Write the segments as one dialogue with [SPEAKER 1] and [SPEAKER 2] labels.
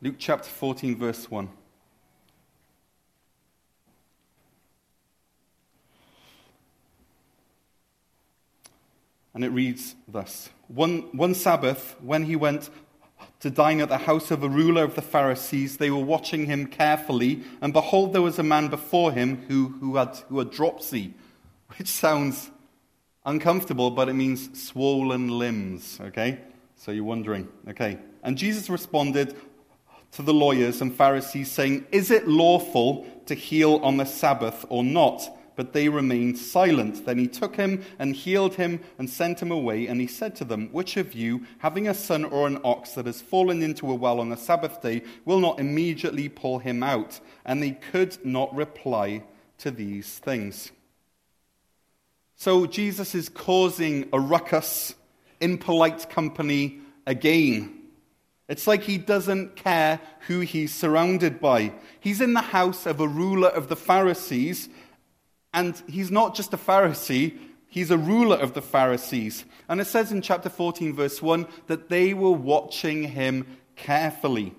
[SPEAKER 1] Luke chapter 14, verse 1. And it reads thus one, one Sabbath, when he went to dine at the house of a ruler of the Pharisees, they were watching him carefully, and behold, there was a man before him who, who, had, who had dropsy, which sounds uncomfortable, but it means swollen limbs, okay? So you're wondering, okay. And Jesus responded to the lawyers and Pharisees, saying, Is it lawful to heal on the Sabbath or not? But they remained silent. Then he took him and healed him and sent him away. And he said to them, Which of you, having a son or an ox that has fallen into a well on the Sabbath day, will not immediately pull him out? And they could not reply to these things. So Jesus is causing a ruckus in polite company again. It's like he doesn't care who he's surrounded by. He's in the house of a ruler of the Pharisees, and he's not just a Pharisee, he's a ruler of the Pharisees. And it says in chapter 14, verse 1, that they were watching him carefully.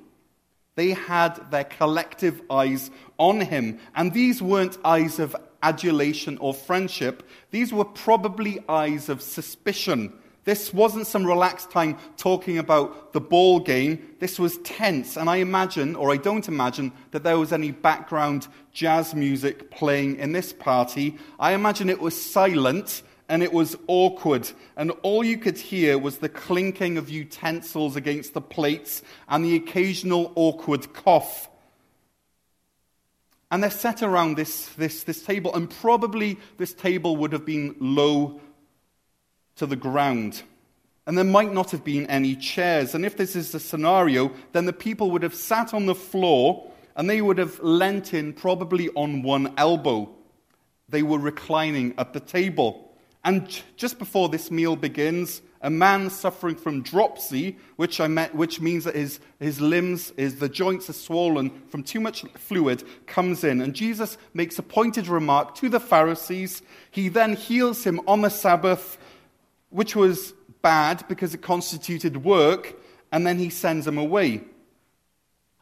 [SPEAKER 1] They had their collective eyes on him. And these weren't eyes of adulation or friendship, these were probably eyes of suspicion. This wasn't some relaxed time talking about the ball game. This was tense. And I imagine, or I don't imagine, that there was any background jazz music playing in this party. I imagine it was silent and it was awkward. And all you could hear was the clinking of utensils against the plates and the occasional awkward cough. And they're set around this, this, this table, and probably this table would have been low to the ground. And there might not have been any chairs. And if this is the scenario, then the people would have sat on the floor and they would have leant in probably on one elbow. They were reclining at the table. And just before this meal begins, a man suffering from dropsy, which, I met, which means that his, his limbs, his, the joints are swollen from too much fluid, comes in. And Jesus makes a pointed remark to the Pharisees. He then heals him on the Sabbath which was bad because it constituted work, and then he sends them away.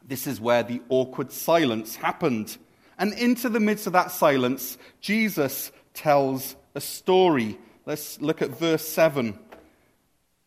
[SPEAKER 1] This is where the awkward silence happened. And into the midst of that silence, Jesus tells a story. Let's look at verse 7.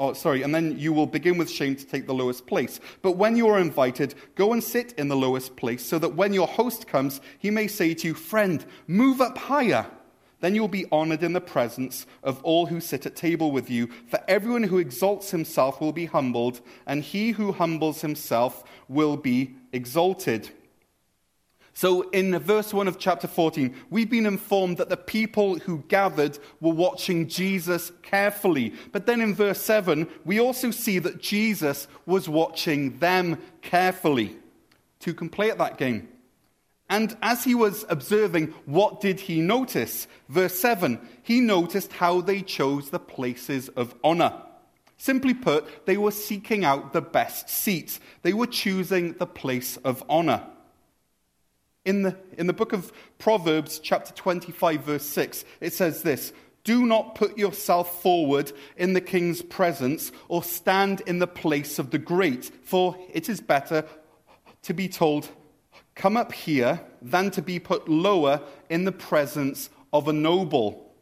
[SPEAKER 1] Oh, sorry, and then you will begin with shame to take the lowest place. But when you are invited, go and sit in the lowest place, so that when your host comes, he may say to you, Friend, move up higher. Then you will be honored in the presence of all who sit at table with you. For everyone who exalts himself will be humbled, and he who humbles himself will be exalted. So, in verse 1 of chapter 14, we've been informed that the people who gathered were watching Jesus carefully. But then in verse 7, we also see that Jesus was watching them carefully to at that game. And as he was observing, what did he notice? Verse 7 he noticed how they chose the places of honor. Simply put, they were seeking out the best seats, they were choosing the place of honor. In the, in the book of Proverbs, chapter 25, verse 6, it says this Do not put yourself forward in the king's presence or stand in the place of the great, for it is better to be told, Come up here, than to be put lower in the presence of a noble.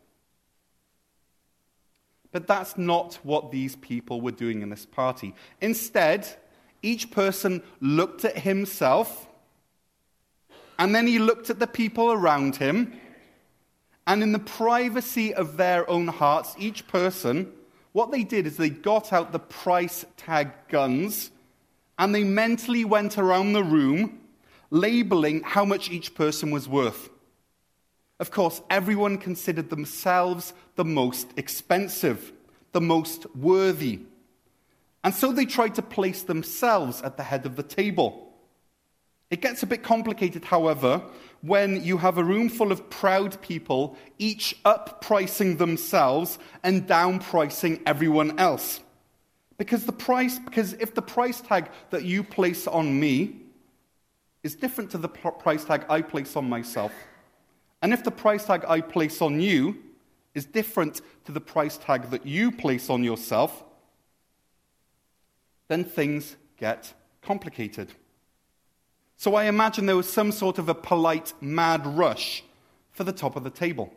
[SPEAKER 1] But that's not what these people were doing in this party. Instead, each person looked at himself and then he looked at the people around him, and in the privacy of their own hearts, each person, what they did is they got out the price tag guns and they mentally went around the room labeling how much each person was worth. Of course, everyone considered themselves the most expensive, the most worthy. And so they tried to place themselves at the head of the table. It gets a bit complicated, however, when you have a room full of proud people, each up pricing themselves and down pricing everyone else. Because the price, because if the price tag that you place on me is different to the price tag I place on myself, and if the price tag I place on you is different to the price tag that you place on yourself, then things get complicated. So I imagine there was some sort of a polite mad rush for the top of the table.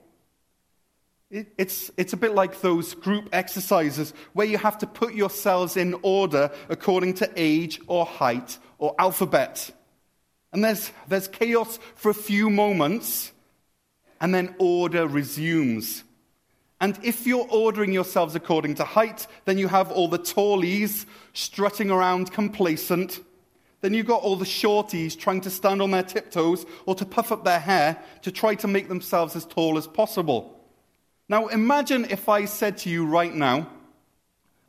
[SPEAKER 1] It's, it's a bit like those group exercises where you have to put yourselves in order according to age or height or alphabet. And there's, there's chaos for a few moments, and then order resumes. And if you're ordering yourselves according to height, then you have all the tallies strutting around complacent. Then you've got all the shorties trying to stand on their tiptoes or to puff up their hair to try to make themselves as tall as possible. Now, imagine if I said to you right now,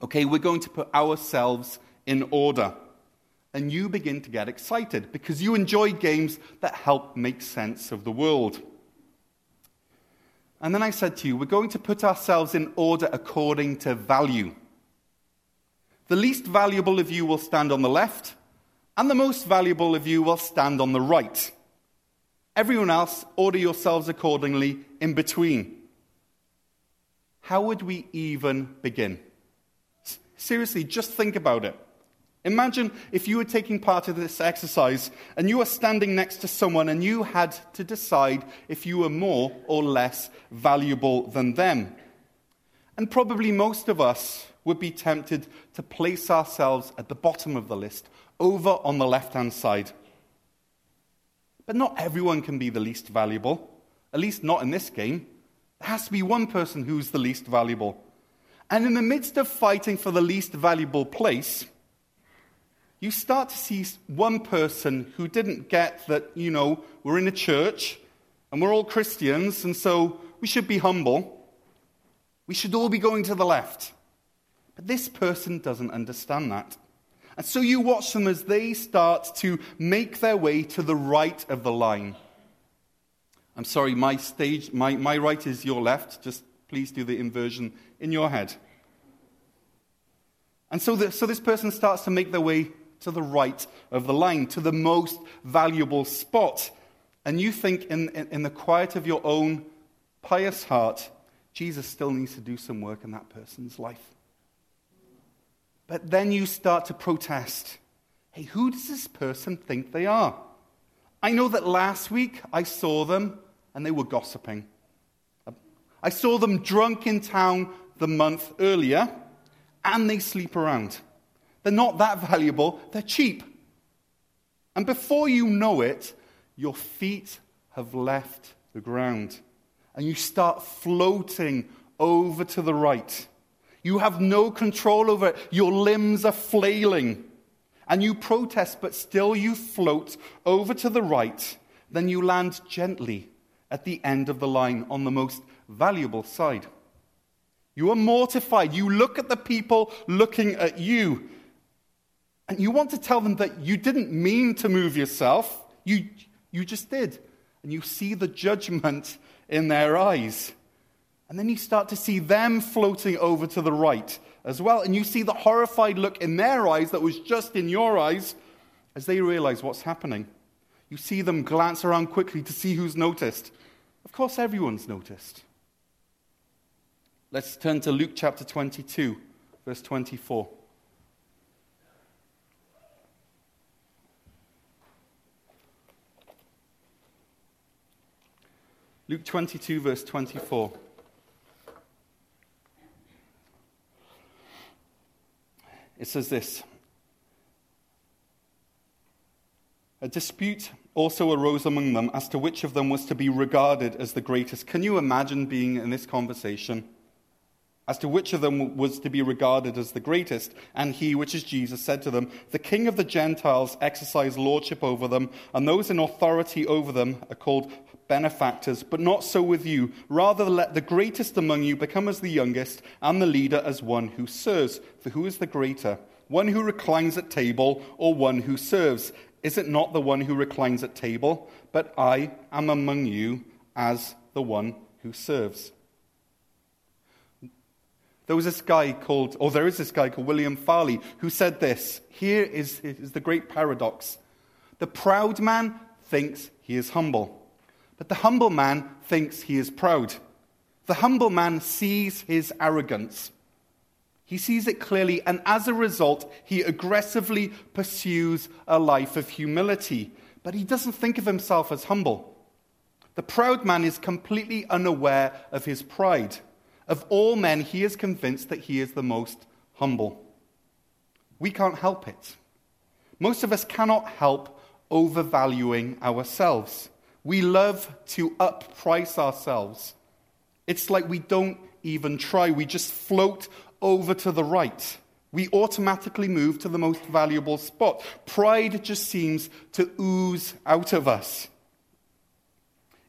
[SPEAKER 1] okay, we're going to put ourselves in order. And you begin to get excited because you enjoy games that help make sense of the world. And then I said to you, we're going to put ourselves in order according to value. The least valuable of you will stand on the left, and the most valuable of you will stand on the right. Everyone else, order yourselves accordingly in between. How would we even begin? Seriously, just think about it. Imagine if you were taking part in this exercise and you were standing next to someone and you had to decide if you were more or less valuable than them. And probably most of us would be tempted to place ourselves at the bottom of the list over on the left hand side. But not everyone can be the least valuable, at least not in this game. There has to be one person who's the least valuable. And in the midst of fighting for the least valuable place, you start to see one person who didn't get that, you know, we're in a church and we're all Christians, and so we should be humble. We should all be going to the left. But this person doesn't understand that. And so you watch them as they start to make their way to the right of the line. I'm sorry, my stage, my, my right is your left. Just please do the inversion in your head. And so, the, so this person starts to make their way to the right of the line, to the most valuable spot. And you think, in, in, in the quiet of your own pious heart, Jesus still needs to do some work in that person's life. But then you start to protest. Hey, who does this person think they are? I know that last week I saw them and they were gossiping. I saw them drunk in town the month earlier and they sleep around. They're not that valuable, they're cheap. And before you know it, your feet have left the ground and you start floating over to the right. You have no control over it. Your limbs are flailing. And you protest, but still you float over to the right. Then you land gently at the end of the line on the most valuable side. You are mortified. You look at the people looking at you. And you want to tell them that you didn't mean to move yourself. You, you just did. And you see the judgment in their eyes. And then you start to see them floating over to the right as well. And you see the horrified look in their eyes that was just in your eyes as they realize what's happening. You see them glance around quickly to see who's noticed. Of course, everyone's noticed. Let's turn to Luke chapter 22, verse 24. Luke 22, verse 24. It says this A dispute also arose among them as to which of them was to be regarded as the greatest. Can you imagine being in this conversation? As to which of them was to be regarded as the greatest. And he, which is Jesus, said to them, The king of the Gentiles exercise lordship over them, and those in authority over them are called benefactors. But not so with you. Rather, let the greatest among you become as the youngest, and the leader as one who serves. For who is the greater? One who reclines at table, or one who serves? Is it not the one who reclines at table? But I am among you as the one who serves. There was this guy called, or there is this guy called William Farley who said this. Here is, is the great paradox. The proud man thinks he is humble, but the humble man thinks he is proud. The humble man sees his arrogance. He sees it clearly, and as a result, he aggressively pursues a life of humility. But he doesn't think of himself as humble. The proud man is completely unaware of his pride. Of all men, he is convinced that he is the most humble. We can't help it. Most of us cannot help overvaluing ourselves. We love to upprice ourselves. It's like we don't even try. We just float over to the right. We automatically move to the most valuable spot. Pride just seems to ooze out of us.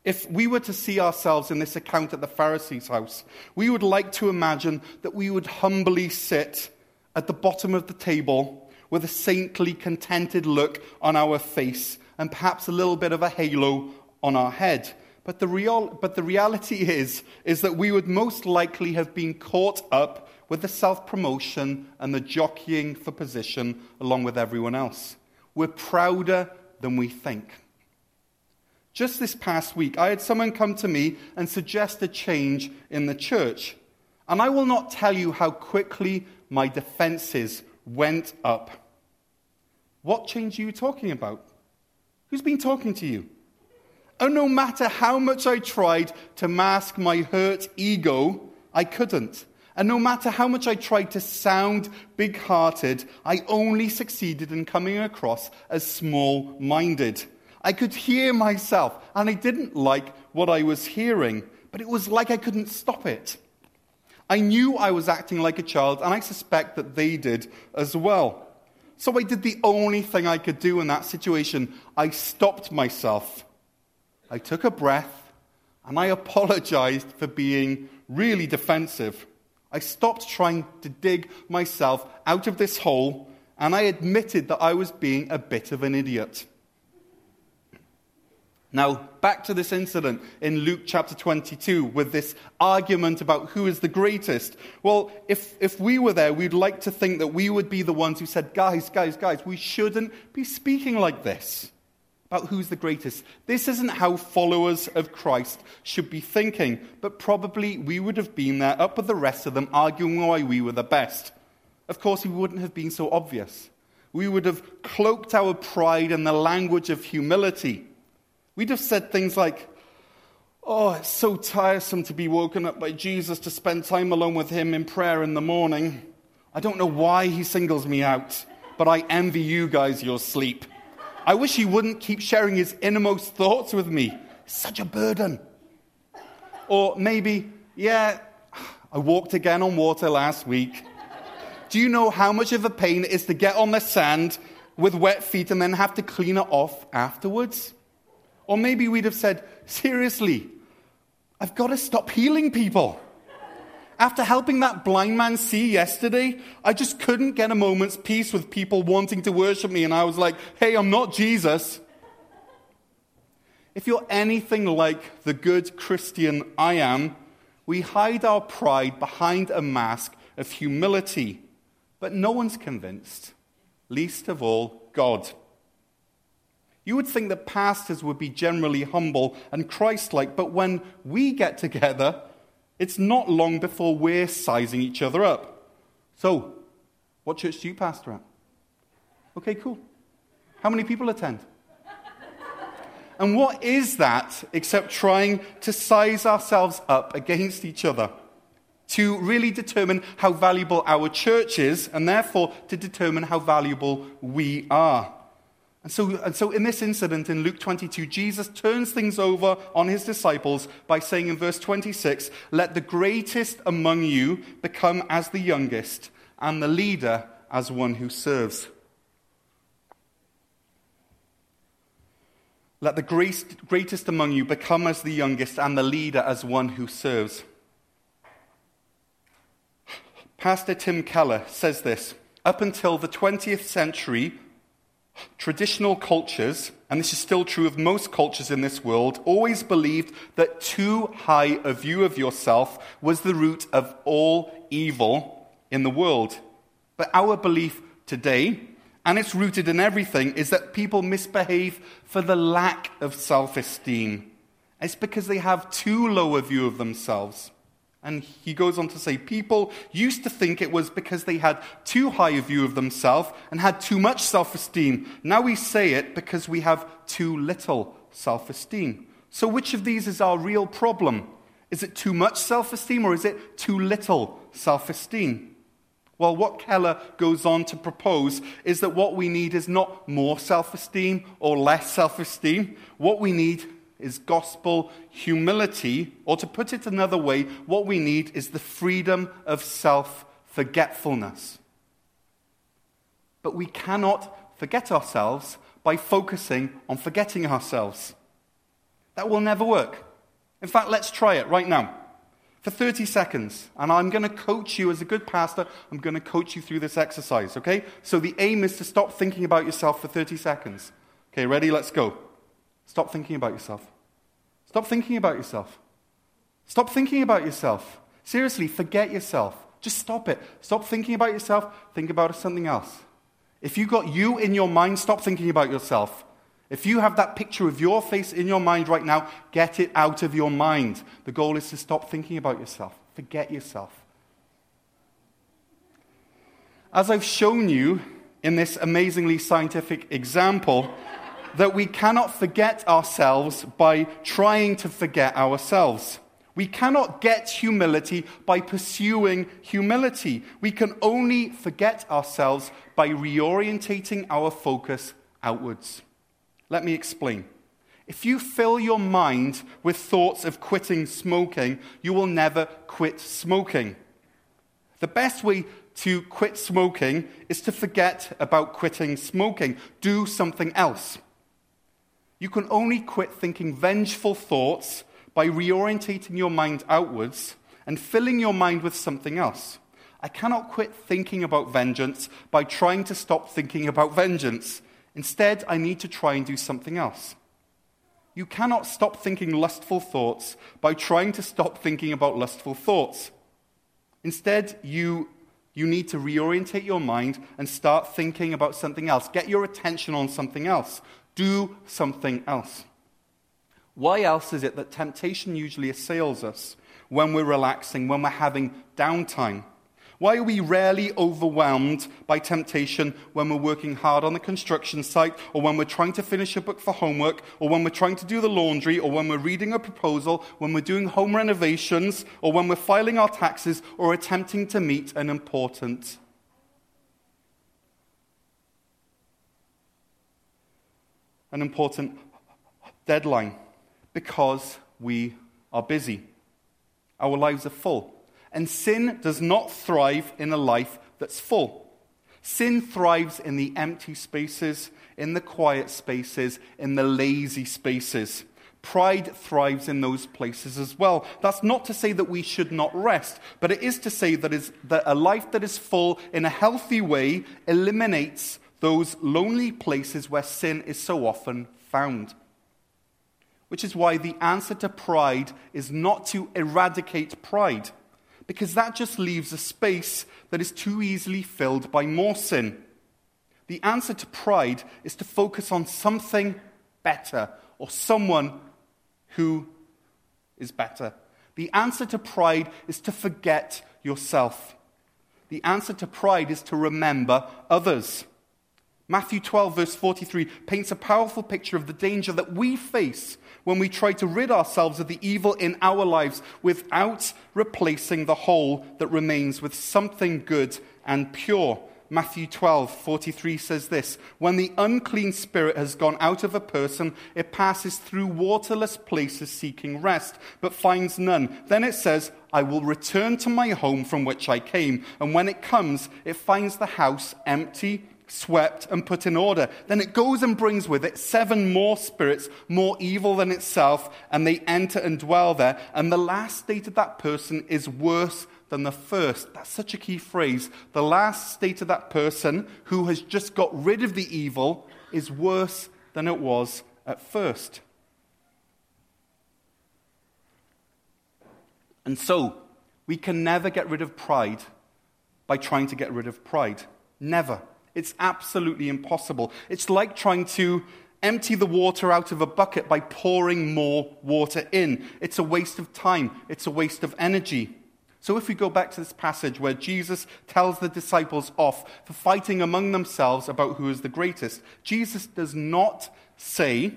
[SPEAKER 1] If we were to see ourselves in this account at the Pharisee's house, we would like to imagine that we would humbly sit at the bottom of the table with a saintly, contented look on our face and perhaps a little bit of a halo on our head. But the, real, but the reality is, is that we would most likely have been caught up with the self promotion and the jockeying for position along with everyone else. We're prouder than we think. Just this past week, I had someone come to me and suggest a change in the church. And I will not tell you how quickly my defenses went up. What change are you talking about? Who's been talking to you? And no matter how much I tried to mask my hurt ego, I couldn't. And no matter how much I tried to sound big hearted, I only succeeded in coming across as small minded. I could hear myself, and I didn't like what I was hearing, but it was like I couldn't stop it. I knew I was acting like a child, and I suspect that they did as well. So I did the only thing I could do in that situation. I stopped myself. I took a breath, and I apologized for being really defensive. I stopped trying to dig myself out of this hole and I admitted that I was being a bit of an idiot. Now, back to this incident in Luke chapter 22 with this argument about who is the greatest. Well, if, if we were there, we'd like to think that we would be the ones who said, guys, guys, guys, we shouldn't be speaking like this about who's the greatest. This isn't how followers of Christ should be thinking, but probably we would have been there up with the rest of them arguing why we were the best. Of course, we wouldn't have been so obvious. We would have cloaked our pride in the language of humility. We'd have said things like, Oh, it's so tiresome to be woken up by Jesus to spend time alone with him in prayer in the morning. I don't know why he singles me out, but I envy you guys your sleep. I wish he wouldn't keep sharing his innermost thoughts with me. It's such a burden. Or maybe, yeah, I walked again on water last week. Do you know how much of a pain it is to get on the sand with wet feet and then have to clean it off afterwards? Or maybe we'd have said, seriously, I've got to stop healing people. After helping that blind man see yesterday, I just couldn't get a moment's peace with people wanting to worship me, and I was like, hey, I'm not Jesus. If you're anything like the good Christian I am, we hide our pride behind a mask of humility, but no one's convinced, least of all God. You would think that pastors would be generally humble and Christ like, but when we get together, it's not long before we're sizing each other up. So, what church do you pastor at? Okay, cool. How many people attend? And what is that except trying to size ourselves up against each other? To really determine how valuable our church is, and therefore to determine how valuable we are. And so, and so, in this incident in Luke 22, Jesus turns things over on his disciples by saying in verse 26, Let the greatest among you become as the youngest, and the leader as one who serves. Let the greatest among you become as the youngest, and the leader as one who serves. Pastor Tim Keller says this Up until the 20th century, Traditional cultures, and this is still true of most cultures in this world, always believed that too high a view of yourself was the root of all evil in the world. But our belief today, and it's rooted in everything, is that people misbehave for the lack of self esteem. It's because they have too low a view of themselves. And he goes on to say, people used to think it was because they had too high a view of themselves and had too much self esteem. Now we say it because we have too little self esteem. So, which of these is our real problem? Is it too much self esteem or is it too little self esteem? Well, what Keller goes on to propose is that what we need is not more self esteem or less self esteem. What we need is gospel humility, or to put it another way, what we need is the freedom of self forgetfulness. But we cannot forget ourselves by focusing on forgetting ourselves. That will never work. In fact, let's try it right now for 30 seconds. And I'm going to coach you as a good pastor. I'm going to coach you through this exercise, okay? So the aim is to stop thinking about yourself for 30 seconds. Okay, ready? Let's go. Stop thinking about yourself. Stop thinking about yourself. Stop thinking about yourself. Seriously, forget yourself. Just stop it. Stop thinking about yourself. Think about something else. If you got you in your mind, stop thinking about yourself. If you have that picture of your face in your mind right now, get it out of your mind. The goal is to stop thinking about yourself. Forget yourself. As I've shown you in this amazingly scientific example, that we cannot forget ourselves by trying to forget ourselves. We cannot get humility by pursuing humility. We can only forget ourselves by reorientating our focus outwards. Let me explain. If you fill your mind with thoughts of quitting smoking, you will never quit smoking. The best way to quit smoking is to forget about quitting smoking. Do something else. You can only quit thinking vengeful thoughts by reorientating your mind outwards and filling your mind with something else. I cannot quit thinking about vengeance by trying to stop thinking about vengeance. Instead, I need to try and do something else. You cannot stop thinking lustful thoughts by trying to stop thinking about lustful thoughts. Instead, you, you need to reorientate your mind and start thinking about something else. Get your attention on something else. Do something else. Why else is it that temptation usually assails us when we're relaxing, when we're having downtime? Why are we rarely overwhelmed by temptation when we're working hard on the construction site, or when we're trying to finish a book for homework, or when we're trying to do the laundry, or when we're reading a proposal, when we're doing home renovations, or when we're filing our taxes, or attempting to meet an important an important deadline? Because we are busy. Our lives are full. And sin does not thrive in a life that's full. Sin thrives in the empty spaces, in the quiet spaces, in the lazy spaces. Pride thrives in those places as well. That's not to say that we should not rest, but it is to say that, is, that a life that is full in a healthy way eliminates those lonely places where sin is so often found. Which is why the answer to pride is not to eradicate pride because that just leaves a space that is too easily filled by more sin. The answer to pride is to focus on something better or someone who is better. The answer to pride is to forget yourself. The answer to pride is to remember others. Matthew 12, verse 43, paints a powerful picture of the danger that we face when we try to rid ourselves of the evil in our lives without replacing the hole that remains with something good and pure. Matthew 12, 43 says this When the unclean spirit has gone out of a person, it passes through waterless places seeking rest, but finds none. Then it says, I will return to my home from which I came. And when it comes, it finds the house empty swept, and put in order. Then it goes and brings with it seven more spirits, more evil than itself, and they enter and dwell there. And the last state of that person is worse than the first. That's such a key phrase. The last state of that person who has just got rid of the evil is worse than it was at first. And so, we can never get rid of pride by trying to get rid of pride. Never. It's absolutely impossible. It's like trying to empty the water out of a bucket by pouring more water in. It's a waste of time, it's a waste of energy. So, if we go back to this passage where Jesus tells the disciples off for fighting among themselves about who is the greatest, Jesus does not say,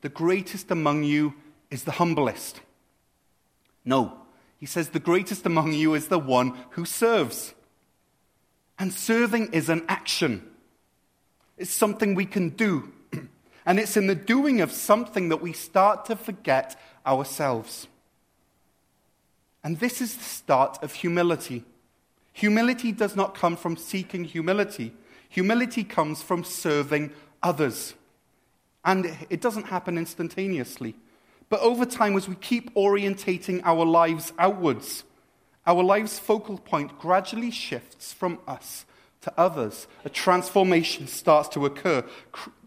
[SPEAKER 1] The greatest among you is the humblest. No, he says, The greatest among you is the one who serves. And serving is an action, it's something we can do. and it's in the doing of something that we start to forget ourselves. And this is the start of humility. Humility does not come from seeking humility, humility comes from serving others. And it doesn't happen instantaneously. But over time, as we keep orientating our lives outwards, our life's focal point gradually shifts from us to others. A transformation starts to occur.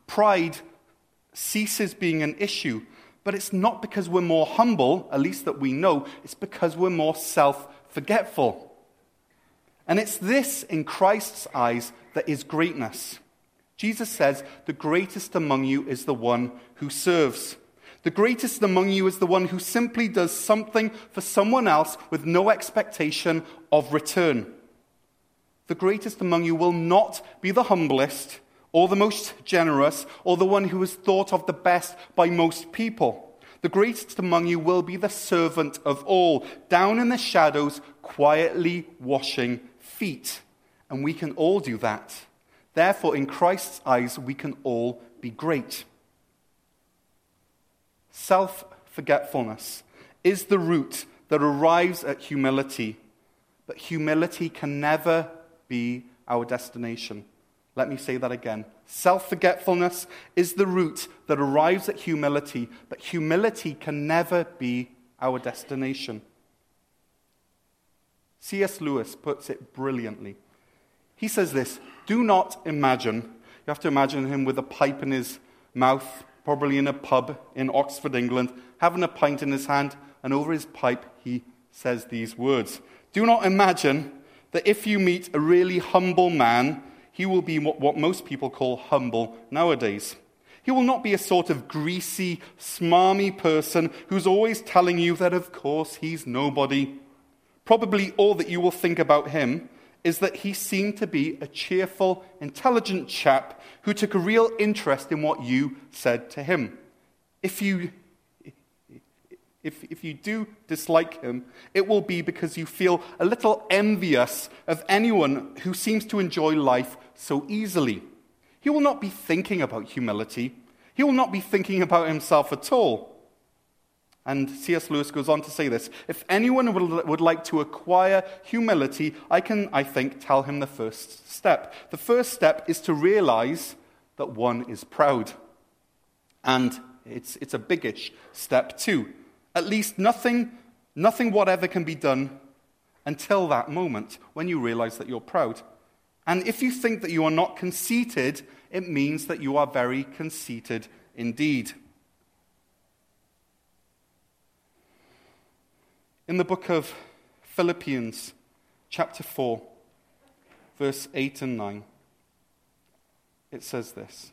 [SPEAKER 1] Pride ceases being an issue but it's not because we're more humble, at least that we know, it's because we're more self forgetful. And it's this, in Christ's eyes, that is greatness. Jesus says, The greatest among you is the one who serves. The greatest among you is the one who simply does something for someone else with no expectation of return. The greatest among you will not be the humblest, or the most generous, or the one who is thought of the best by most people. The greatest among you will be the servant of all, down in the shadows, quietly washing feet. And we can all do that. Therefore, in Christ's eyes, we can all be great. Self forgetfulness is the route that arrives at humility, but humility can never be our destination. Let me say that again. Self forgetfulness is the route that arrives at humility, but humility can never be our destination. C.S. Lewis puts it brilliantly. He says this Do not imagine, you have to imagine him with a pipe in his mouth, probably in a pub in Oxford, England, having a pint in his hand, and over his pipe he says these words Do not imagine that if you meet a really humble man, he will be what most people call humble nowadays. He will not be a sort of greasy, smarmy person who's always telling you that, of course, he's nobody. Probably all that you will think about him is that he seemed to be a cheerful, intelligent chap who took a real interest in what you said to him. If you if, if you do dislike him, it will be because you feel a little envious of anyone who seems to enjoy life so easily. He will not be thinking about humility. He will not be thinking about himself at all. And C.S. Lewis goes on to say this If anyone would, would like to acquire humility, I can, I think, tell him the first step. The first step is to realize that one is proud. And it's, it's a biggish step, too. At least nothing, nothing whatever can be done until that moment when you realize that you're proud. And if you think that you are not conceited, it means that you are very conceited indeed. In the book of Philippians, chapter 4, verse 8 and 9, it says this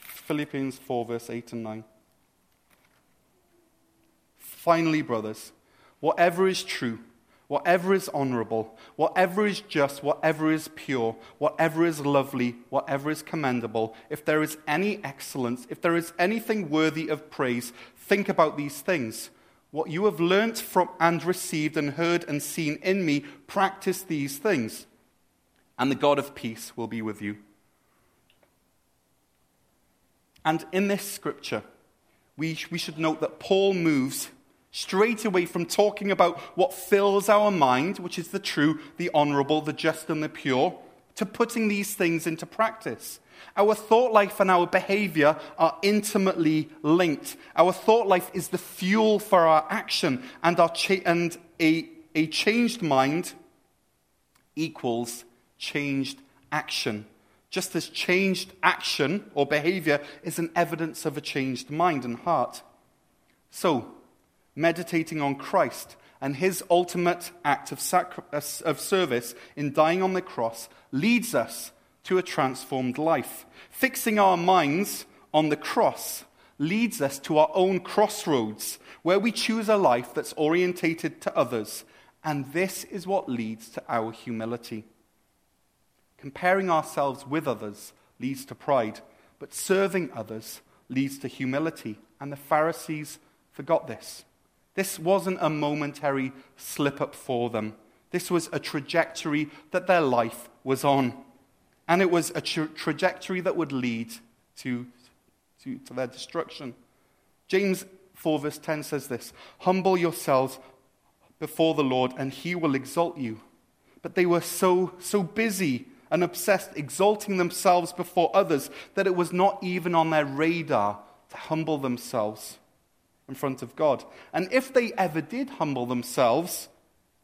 [SPEAKER 1] Philippians 4, verse 8 and 9. Finally, brothers, whatever is true, whatever is honorable, whatever is just, whatever is pure, whatever is lovely, whatever is commendable, if there is any excellence, if there is anything worthy of praise, think about these things. What you have learnt from and received and heard and seen in me, practice these things, and the God of peace will be with you. And in this scripture, we, we should note that Paul moves straight away from talking about what fills our mind, which is the true, the honorable, the just, and the pure, to putting these things into practice. Our thought life and our behavior are intimately linked. Our thought life is the fuel for our action, and, our cha- and a, a changed mind equals changed action. just as changed action or behavior is an evidence of a changed mind and heart. So, meditating on Christ and his ultimate act of, sacri- of service in dying on the cross leads us to a transformed life. Fixing our minds on the cross leads us to our own crossroads where we choose a life that's orientated to others, and this is what leads to our humility. Comparing ourselves with others leads to pride, but serving others leads to humility, and the Pharisees forgot this. This wasn't a momentary slip up for them. This was a trajectory that their life was on. And it was a tra- trajectory that would lead to, to, to their destruction. James 4, verse 10 says this Humble yourselves before the Lord, and he will exalt you. But they were so, so busy and obsessed, exalting themselves before others, that it was not even on their radar to humble themselves in front of God. And if they ever did humble themselves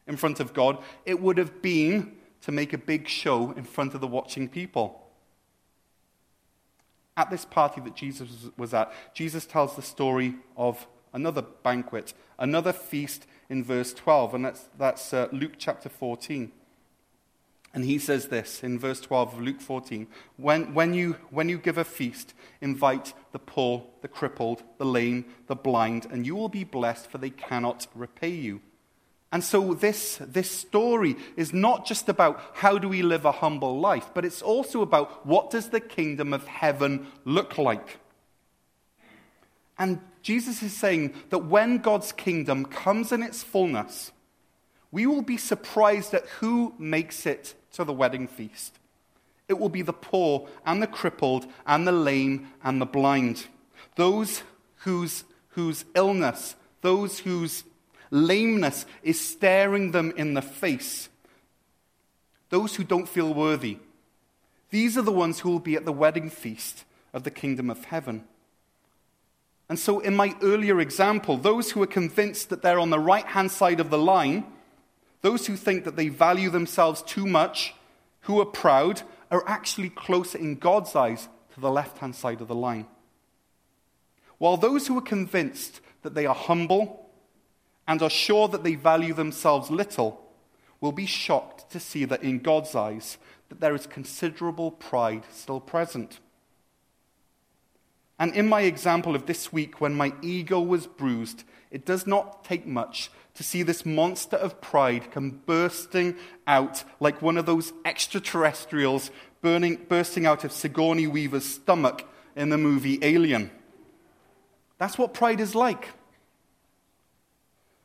[SPEAKER 1] in front of God, it would have been to make a big show in front of the watching people. At this party that Jesus was at, Jesus tells the story of another banquet, another feast in verse 12, and that's, that's uh, Luke chapter 14. And he says this in verse 12 of Luke 14 when, when, you, when you give a feast, invite the poor, the crippled, the lame, the blind, and you will be blessed, for they cannot repay you. And so, this, this story is not just about how do we live a humble life, but it's also about what does the kingdom of heaven look like. And Jesus is saying that when God's kingdom comes in its fullness, we will be surprised at who makes it to the wedding feast. It will be the poor and the crippled and the lame and the blind. Those whose, whose illness, those whose lameness is staring them in the face. Those who don't feel worthy. These are the ones who will be at the wedding feast of the kingdom of heaven. And so, in my earlier example, those who are convinced that they're on the right hand side of the line those who think that they value themselves too much, who are proud, are actually closer in God's eyes to the left hand side of the line. While those who are convinced that they are humble and are sure that they value themselves little will be shocked to see that in God's eyes that there is considerable pride still present. And in my example of this week, when my ego was bruised, it does not take much to see this monster of pride come bursting out like one of those extraterrestrials burning, bursting out of Sigourney Weaver's stomach in the movie Alien. That's what pride is like.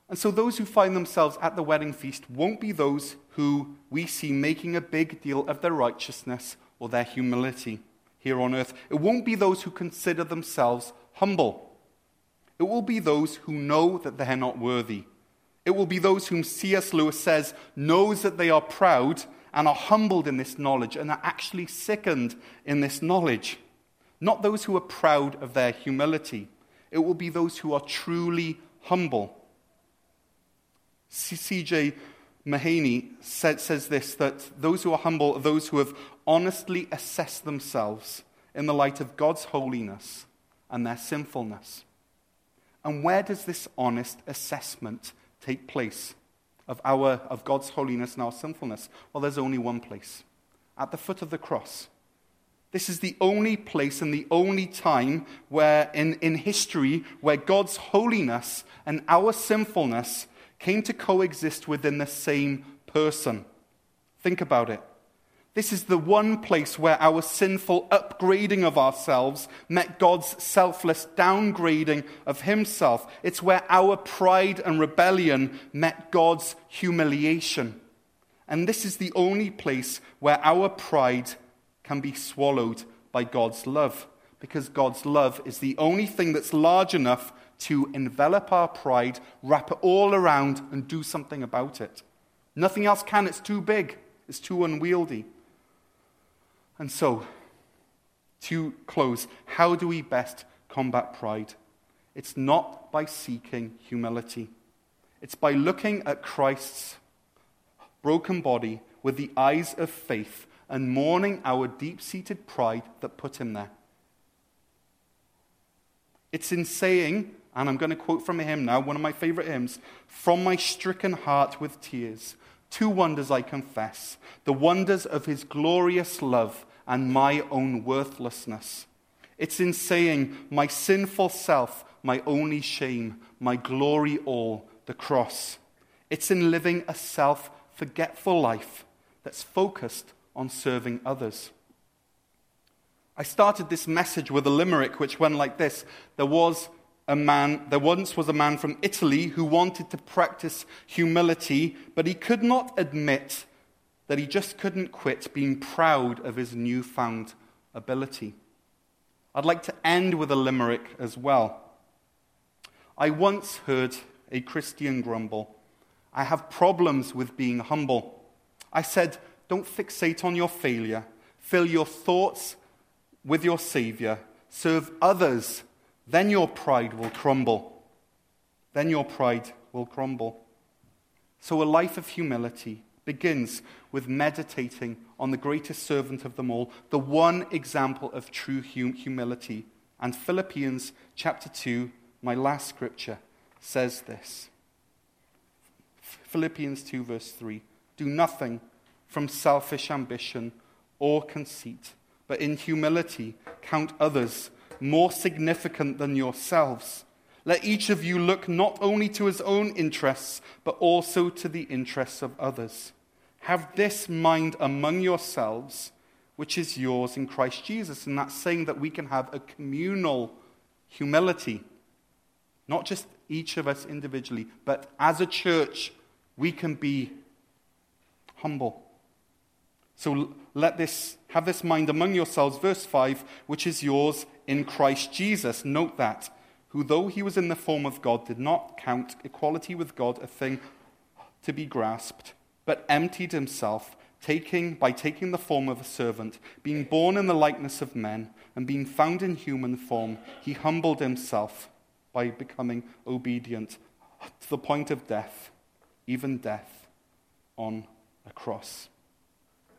[SPEAKER 1] And so, those who find themselves at the wedding feast won't be those who we see making a big deal of their righteousness or their humility here on earth. It won't be those who consider themselves humble. It will be those who know that they're not worthy it will be those whom C.S. Lewis says knows that they are proud and are humbled in this knowledge and are actually sickened in this knowledge. Not those who are proud of their humility. It will be those who are truly humble. C.J. Mahaney says this that those who are humble are those who have honestly assessed themselves in the light of God's holiness and their sinfulness. And where does this honest assessment take place of, our, of God's holiness and our sinfulness? Well, there's only one place at the foot of the cross. This is the only place and the only time where in, in history where God's holiness and our sinfulness came to coexist within the same person. Think about it. This is the one place where our sinful upgrading of ourselves met God's selfless downgrading of himself. It's where our pride and rebellion met God's humiliation. And this is the only place where our pride can be swallowed by God's love. Because God's love is the only thing that's large enough to envelop our pride, wrap it all around, and do something about it. Nothing else can, it's too big, it's too unwieldy. And so, to close, how do we best combat pride? It's not by seeking humility, it's by looking at Christ's broken body with the eyes of faith and mourning our deep seated pride that put him there. It's in saying, and I'm going to quote from a hymn now, one of my favorite hymns From my stricken heart with tears, two wonders I confess the wonders of his glorious love and my own worthlessness. It's in saying, My sinful self, my only shame, my glory all, the cross. It's in living a self forgetful life that's focused on serving others. I started this message with a limerick which went like this There was a man, there once was a man from Italy who wanted to practice humility, but he could not admit that he just couldn't quit being proud of his newfound ability. I'd like to end with a limerick as well. I once heard a Christian grumble, I have problems with being humble. I said, Don't fixate on your failure. Fill your thoughts with your Savior. Serve others then your pride will crumble. Then your pride will crumble. So, a life of humility begins with meditating on the greatest servant of them all, the one example of true hum- humility. And Philippians chapter 2, my last scripture, says this Philippians 2, verse 3 Do nothing from selfish ambition or conceit, but in humility count others more significant than yourselves. Let each of you look not only to his own interests, but also to the interests of others. Have this mind among yourselves, which is yours in Christ Jesus. And that's saying that we can have a communal humility. Not just each of us individually, but as a church, we can be humble. So let this have this mind among yourselves, verse 5, which is yours in Christ Jesus. Note that, who though he was in the form of God, did not count equality with God a thing to be grasped, but emptied himself, taking by taking the form of a servant, being born in the likeness of men, and being found in human form, he humbled himself by becoming obedient to the point of death, even death on a cross.